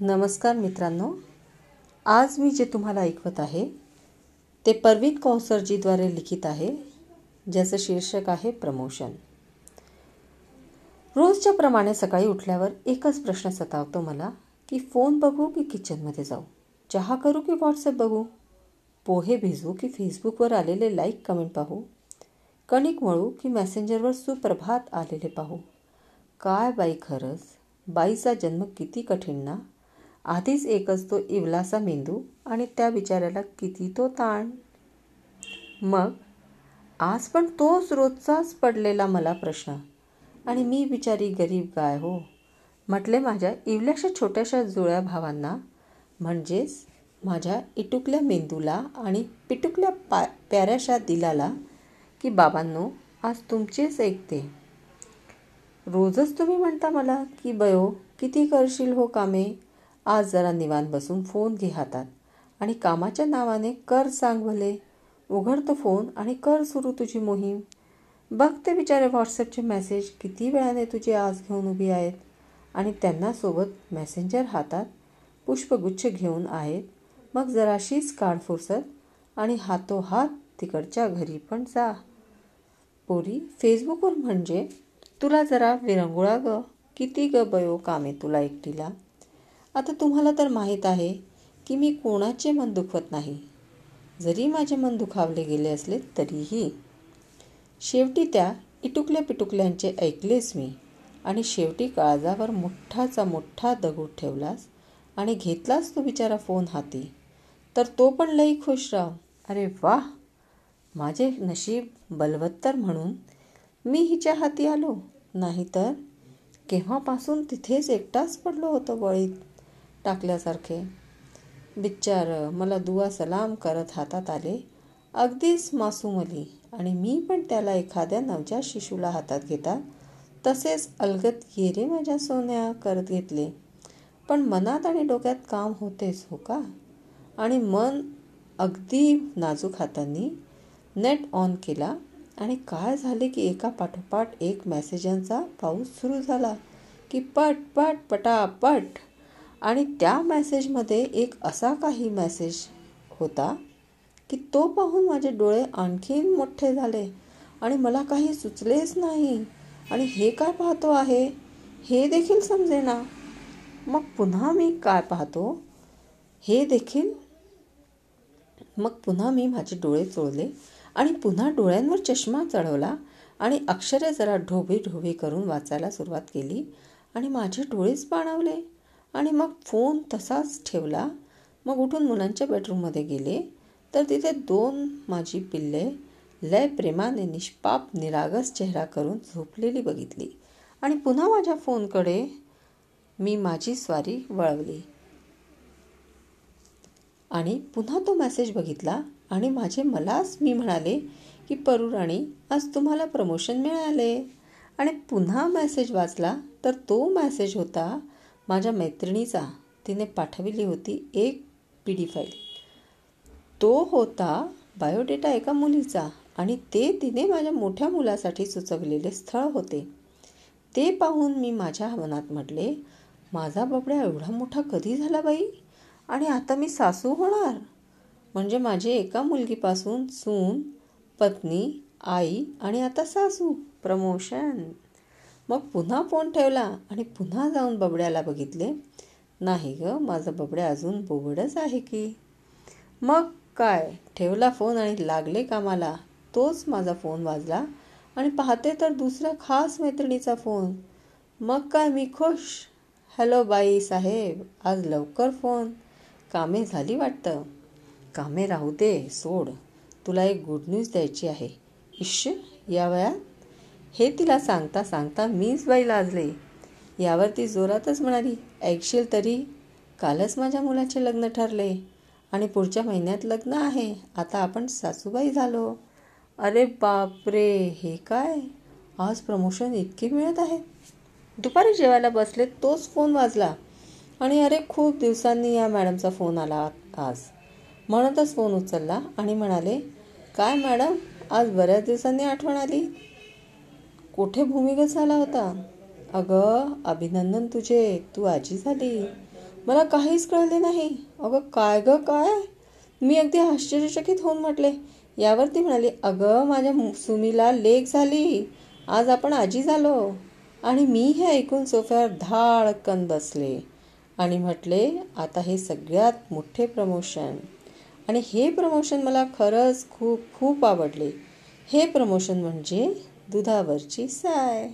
नमस्कार मित्रांनो. आज मी जे तुम्हाला ऐकवत आहे ते परवीन कौसरजीद्वारे लिखित आहे ज्याचं शीर्षक आहे प्रमोशन. रोजच्या प्रमाणे सकाळी उठल्यावर एकच प्रश्न सतावतो मला की फोन बघू की किचनमध्ये जाऊ? चहा करू की व्हॉट्सअप बघू? पोहे भिजू की फेसबुकवर आलेले लाईक कमेंट पाहू? कणिक मळू की मॅसेंजरवर सुप्रभात आलेले पाहू? काय बाई खरंच? बाईचा जन्म किती कठीण ना? आधीच एकच तो इवलासा मेंदू आणि त्या बिचाऱ्याला किती तो ताण. मग आज पण तोच रोजचाच पडलेला मला प्रश्न. आणि मी बिचारी गरीब गाय हो. म्हटले माझ्या इवल्याशा छोट्याशा जुळ्या भावांना म्हणजेच माझ्या इटुकल्या मेंदूला आणि पिटुकल्या पा प्याऱ्याशा दिलाला की बाबांनो आज तुमचेच ऐकते. रोजच तुम्ही म्हणता मला की बयो किती करशील हो कामे? आज जरा निवान बसून फोन घे हातात. आणि कामाच्या नावाने कर सांग भले. उघडतो फोन आणि कर सुरू तुझी मोहीम. बघते बिचारे व्हॉट्सअपचे मेसेज किती वेळाने तुझे आज घेऊन उभी आहेत. आणि त्यांना सोबत मेसेंजर हातात पुष्पगुच्छ घेऊन आहेत. मग जराशीच काढ फुरसत आणि हातोहात तिकडच्या घरी पण जा. पोरी फेसबुकवर म्हणजे? तुला जरा विरंगुळा ग. किती ग बयो कामे तुला एकटीला? आता तुम्हाला तर माहीत आहे की मी कोणाचे मन दुखवत नाही. जरी माझे मन दुखावले गेले असले तरीही. शेवटी त्या इटुकल्या पिटुकल्यांचे ऐकलेच मी. आणि शेवटी काळजावर मोठाचा मोठा दगड ठेवलास आणि घेतलाच तो बिचारा फोन हाती. तर तो पण लई खुश राव. अरे वाह! माझे नशीब बलवत्तर म्हणून मी हिच्या हाती आलो. नाहीतर केव्हापासून तिथेच एकटाच पडलो होतो बळीत. टाकल्यासारखे. बिच्चार मला दुवा सलाम करत हातात आले. अगदीच मासूम अली आणि मी पण त्याला एखाद्या नवजात शिशूला हातात घेतात तसेच अलगत येरे माझ्या सोन्या करत घेतले. पण मनात आणि डोक्यात काम होतेच हो का? आणि मन अगदी नाजूक हातांनी नेट ऑन केला आणि काय झाले की एका पाठोपाठ एक मेसेजांचा पाऊस सुरू झाला की पट पट पटापट आणि त्या मॅसेजमध्ये एक असा काही मॅसेज होता की तो पाहून माझे डोळे आणखीन मोठे झाले आणि मला काही सुचलेच नाही. आणि हे काय पाहतो आहे? हे देखील समजेना. मग पुन्हा मी काय पाहतो? हे देखील? मग पुन्हा मी माझे डोळे चोळले आणि पुन्हा डोळ्यांवर चष्मा चढवला आणि अक्षरे जरा ढोबी ढोबी करून वाचायला सुरुवात केली आणि माझे डोळेच पाणावले. आणि मग फोन तसाच ठेवला. मग उठून मुलांच्या बेडरूममध्ये गेले. तर तिथे दोन माझी पिल्ले लय प्रेमाने निष्पाप निरागस चेहरा करून झोपलेली बघितली. आणि पुन्हा माझ्या फोनकडे मी माझी स्वारी वळवली. आणि पुन्हा तो मेसेज बघितला आणि माझे मलाच मी म्हणाले की परुराणी आज तुम्हाला प्रमोशन मिळाले. आणि पुन्हा मेसेज वाचला. तर तो मेसेज होता माझ्या मैत्रिणीचा तिने पाठविली होती एक पी डी फाईल. तो होता बायोडेटा एका मुलीचा आणि ते तिने माझ्या मोठ्या मुलासाठी सुचवलेले स्थळ होते. ते पाहून मी माझ्या मनात म्हटले माझा बाबड्या एवढा मोठा कधी झाला बाई? आणि आता मी सासू होणार? म्हणजे माझे एका मुलगीपासून सून पत्नी आई आणि आता सासू प्रमोशन. मग पुन्हा फोन ठेवला आणि पुन्हा जाऊन बबड्याला बघितले. नाही ग माझं बबड्या अजून बोबडच आहे की? मग काय ठेवला फोन आणि लागले कामाला. तोच माझा फोन वाजला आणि पाहते तर दुसऱ्या खास मैत्रिणीचा फोन. मग काय मी खुश? हॅलो बाई साहेब आज लवकर फोन. कामे झाली वाटतं. कामे राहू दे सोड. तुला एक गुड न्यूज द्यायची आहे. इश्श या वयात? हे तिला सांगता सांगता मीच बाई लाजले. यावर ती जोरातच म्हणाली ऐकशील तरी? कालच माझ्या मुलाचे लग्न ठरले आणि पुढच्या महिन्यात लग्न आहे. आता आपण सासूबाई झालो. अरे बापरे हे काय? आज प्रमोशन इतके मिळत आहे. दुपारी जेवायला बसले तोच फोन वाजला. आणि अरे खूप दिवसांनी या मॅडमचा फोन आला आज. म्हणतच फोन उचलला आणि म्हणाले काय मॅडम आज बऱ्याच दिवसांनी आठवण आली. कुठे भूमिगत झाला होता? अगं अभिनंदन तुझे. तू आजी झाली मला काहीच कळले नाही. अगं काय ग काय? मी अगदी आश्चर्यचकित होऊन म्हटले. यावर ती म्हणाली अगं माझ्या सुमीला लेख झाली. आज आपण आजी झालो. आणि मी हे ऐकून सोफ्यावर धाडकन बसले. आणि म्हटले आता हे सगळ्यात मोठे प्रमोशन. आणि हे प्रमोशन मला खरंच खूप खूप आवडले. हे प्रमोशन म्हणजे दुधावरची साय.